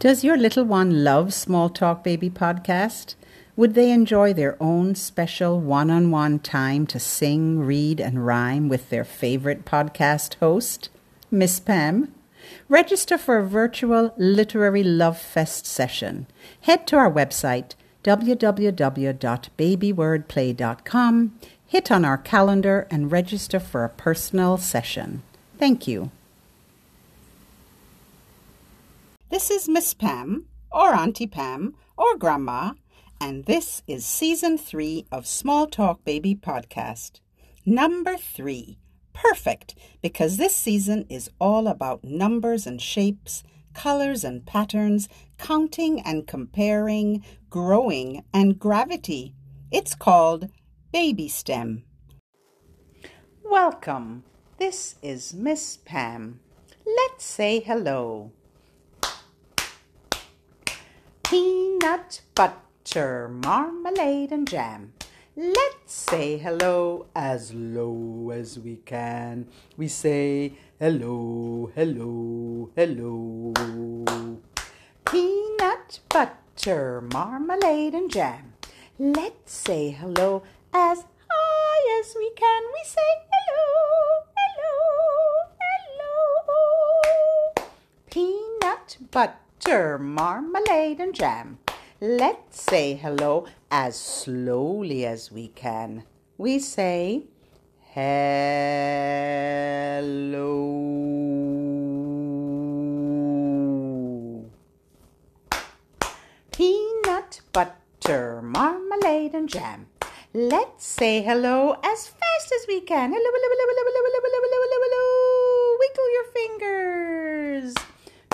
Does your little one love Small Talk Baby podcast? Would they enjoy their own special one on one time to sing, read, and rhyme with their favorite podcast host, Miss Pam? Register for a virtual literary love fest session. Head to our website www.babywordplay.com, hit on our calendar, and register for a personal session. Thank you. This is Miss Pam, or Auntie Pam, or Grandma, and this is season three of Small Talk Baby Podcast. Number three. Perfect, because this season is all about numbers and shapes, colors and patterns, counting and comparing, growing and gravity. It's called Baby STEM. Welcome. This is Miss Pam. Let's say hello peanut butter, marmalade, and jam. Let's say hello as low as we can. We say hello, hello, hello. Peanut butter, marmalade, and jam. Let's say hello as high as we can. We say hello, hello, hello. Peanut butter butter, marmalade, and jam. Let's say hello as slowly as we can. We say hello. Peanut butter, marmalade, and jam. Let's say hello as fast as we can. Hello, hello, hello, hello, hello, hello, hello, hello, hello. Wiggle your fingers.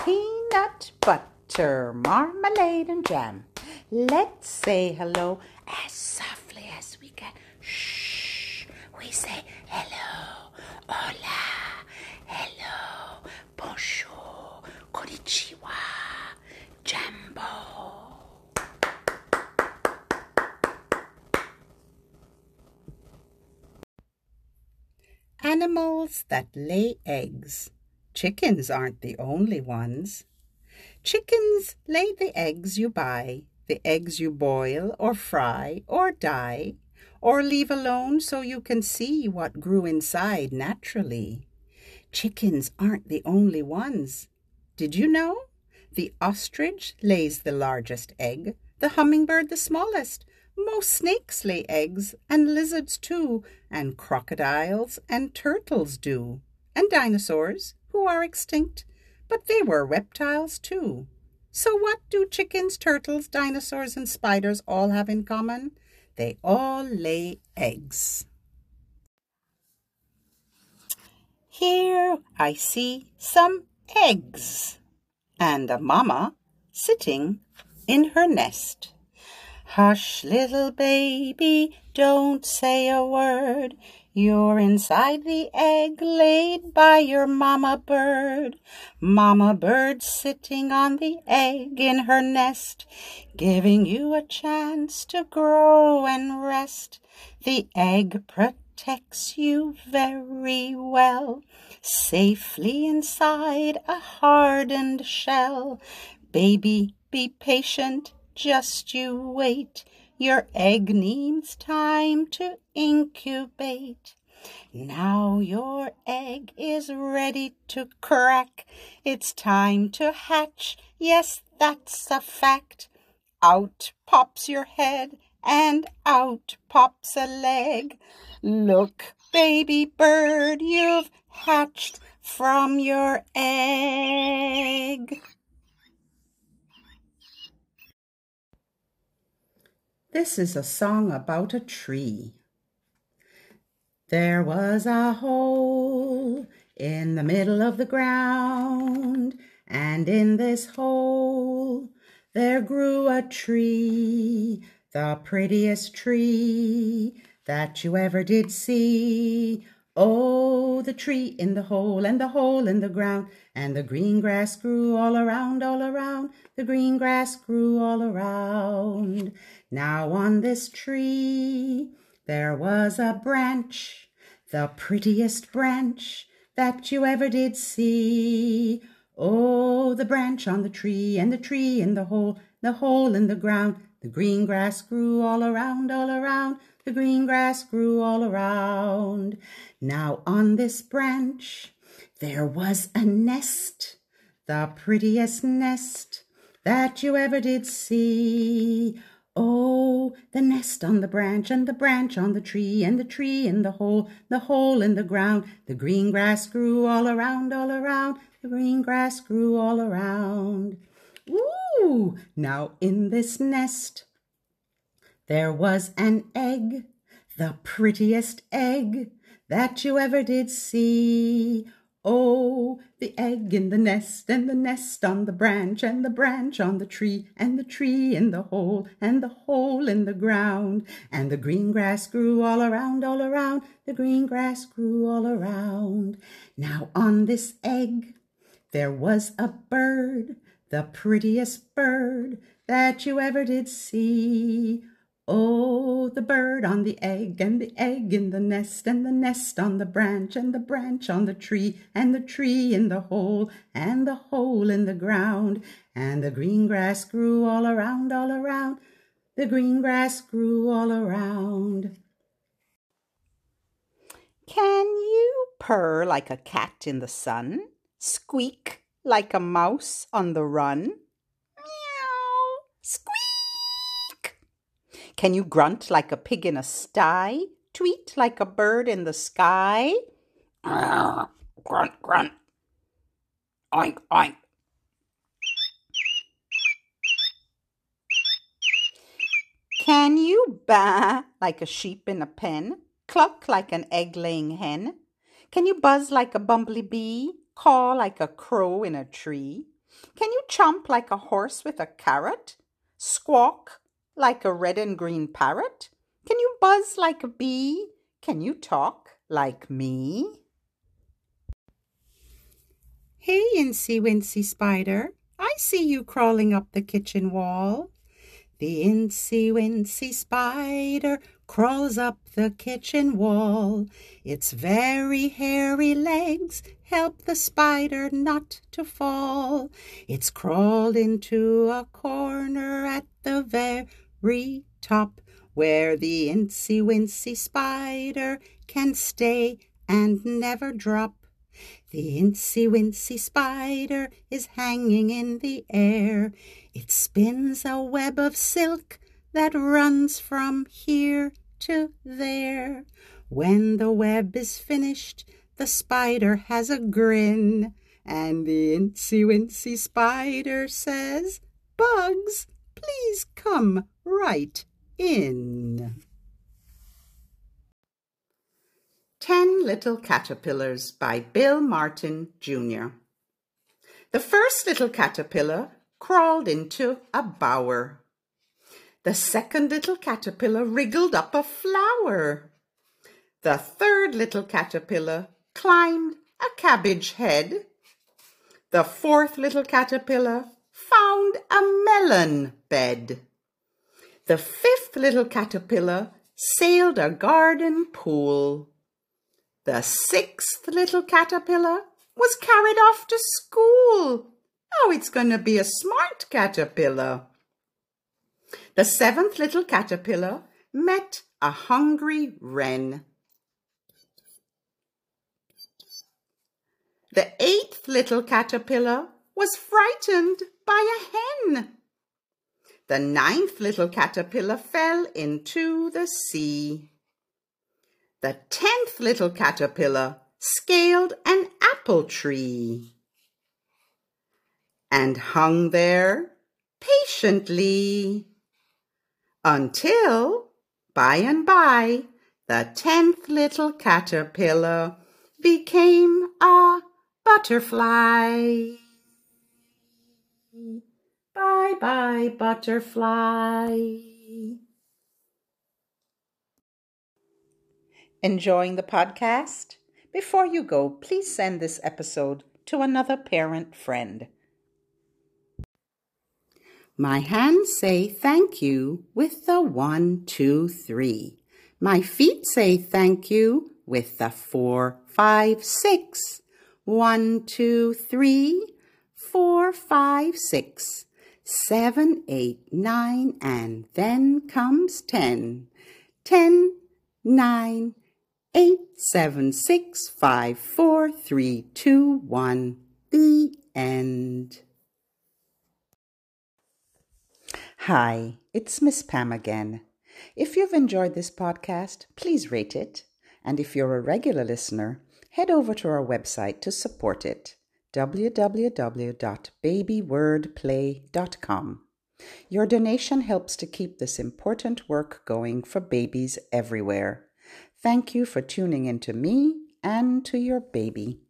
Peanut butter, marmalade, and jam. Let's say hello as softly as we can. Shh. We say hello, hola, hello, bonjour, konnichiwa, jambo. Animals that lay eggs. Chickens aren't the only ones. Chickens lay the eggs you buy, the eggs you boil or fry or dye, or leave alone so you can see what grew inside naturally. Chickens aren't the only ones. Did you know? The ostrich lays the largest egg, the hummingbird the smallest. Most snakes lay eggs, and lizards too, and crocodiles and turtles do, and dinosaurs who are extinct, but they were reptiles too. So, what do chickens, turtles, dinosaurs, and spiders all have in common? They all lay eggs. Here I see some eggs and a mama sitting in her nest. Hush, little baby, don't say a word. You're inside the egg laid by your mama bird. Mama bird sitting on the egg in her nest, giving you a chance to grow and rest. The egg protects you very well, safely inside a hardened shell. Baby, be patient, just you wait. Your egg needs time to incubate. Now your egg is ready to crack. It's time to hatch. Yes, that's a fact. Out pops your head and out pops a leg. Look, baby bird, you've hatched from your egg. This is a song about a tree. There was a hole in the middle of the ground, and in this hole there grew a tree, the prettiest tree that you ever did see. Oh, the tree in the hole, and the hole in the ground, and the green grass grew all around, all around, the green grass grew all around. Now on this tree there was a branch, the prettiest branch that you ever did see. Oh, the branch on the tree, and the tree in the hole, the hole in the ground. The green grass grew all around, all around. The green grass grew all around. Now on this branch there was a nest, the prettiest nest that you ever did see. Oh, the nest on the branch, and the branch on the tree, and the tree in the hole, the hole in the ground. The green grass grew all around, all around. The green grass grew all around. Ooh, now in this nest there was an egg, the prettiest egg that you ever did see. Oh, the egg in the nest, and the nest on the branch, and the branch on the tree, and the tree in the hole, and the hole in the ground. And the green grass grew all around, all around, the green grass grew all around. Now on this egg there was a bird, the prettiest bird that you ever did see. Oh, the bird on the egg, and the egg in the nest, and the nest on the branch, and the branch on the tree, and the tree in the hole, and the hole in the ground. And the green grass grew all around, all around. The green grass grew all around. Can you purr like a cat in the sun? Squeak like a mouse on the run? Meow! Squeak! Can you grunt like a pig in a sty? Tweet like a bird in the sky? Ah, grunt, grunt. Oink, oink. Can you baa like a sheep in a pen? Cluck like an egg laying hen? Can you buzz like a bumblebee? Caw like a crow in a tree? Can you chomp like a horse with a carrot? Squawk like a red and green parrot? Can you buzz like a bee? Can you talk like me? Hey, Incy Wincy Spider, I see you crawling up the kitchen wall. The Incy Wincy Spider crawls up the kitchen wall. Its very hairy legs help the spider not to fall. It's crawled into a corner at the very very top where the incy wincy spider can stay and never drop. The incy wincy spider is hanging in the air. It spins a web of silk that runs from here to there. When the web is finished, the spider has a grin, and the incy wincy spider says, Bugs, please come right in. Ten Little Caterpillars by Bill Martin, Jr. The first little caterpillar crawled into a bower. The second little caterpillar wriggled up a flower. The third little caterpillar climbed a cabbage head. The fourth little caterpillar found a melon bed. The fifth little caterpillar sailed a garden pool. The sixth little caterpillar was carried off to school. Oh, it's going to be a smart caterpillar. The seventh little caterpillar met a hungry wren. The eighth little caterpillar was frightened by a hen. The ninth little caterpillar fell into the sea. The tenth little caterpillar scaled an apple tree and hung there patiently until, by and by, the tenth little caterpillar became a butterfly. Bye bye, butterfly. Enjoying the podcast? Before you go, please send this episode to another parent friend. My hands say thank you with the one, two, three. My feet say thank you with the four, five, six. One, two, three. four, five, six, seven, eight, nine, and then comes ten. Ten, nine, eight, seven, six, five, four, three, two, one. The end. Hi, it's Miss Pam again. If you've enjoyed this podcast, please rate it. And if you're a regular listener, head over to our website to support it www.babywordplay.com. Your donation helps to keep this important work going for babies everywhere. Thank you for tuning in to me and to your baby.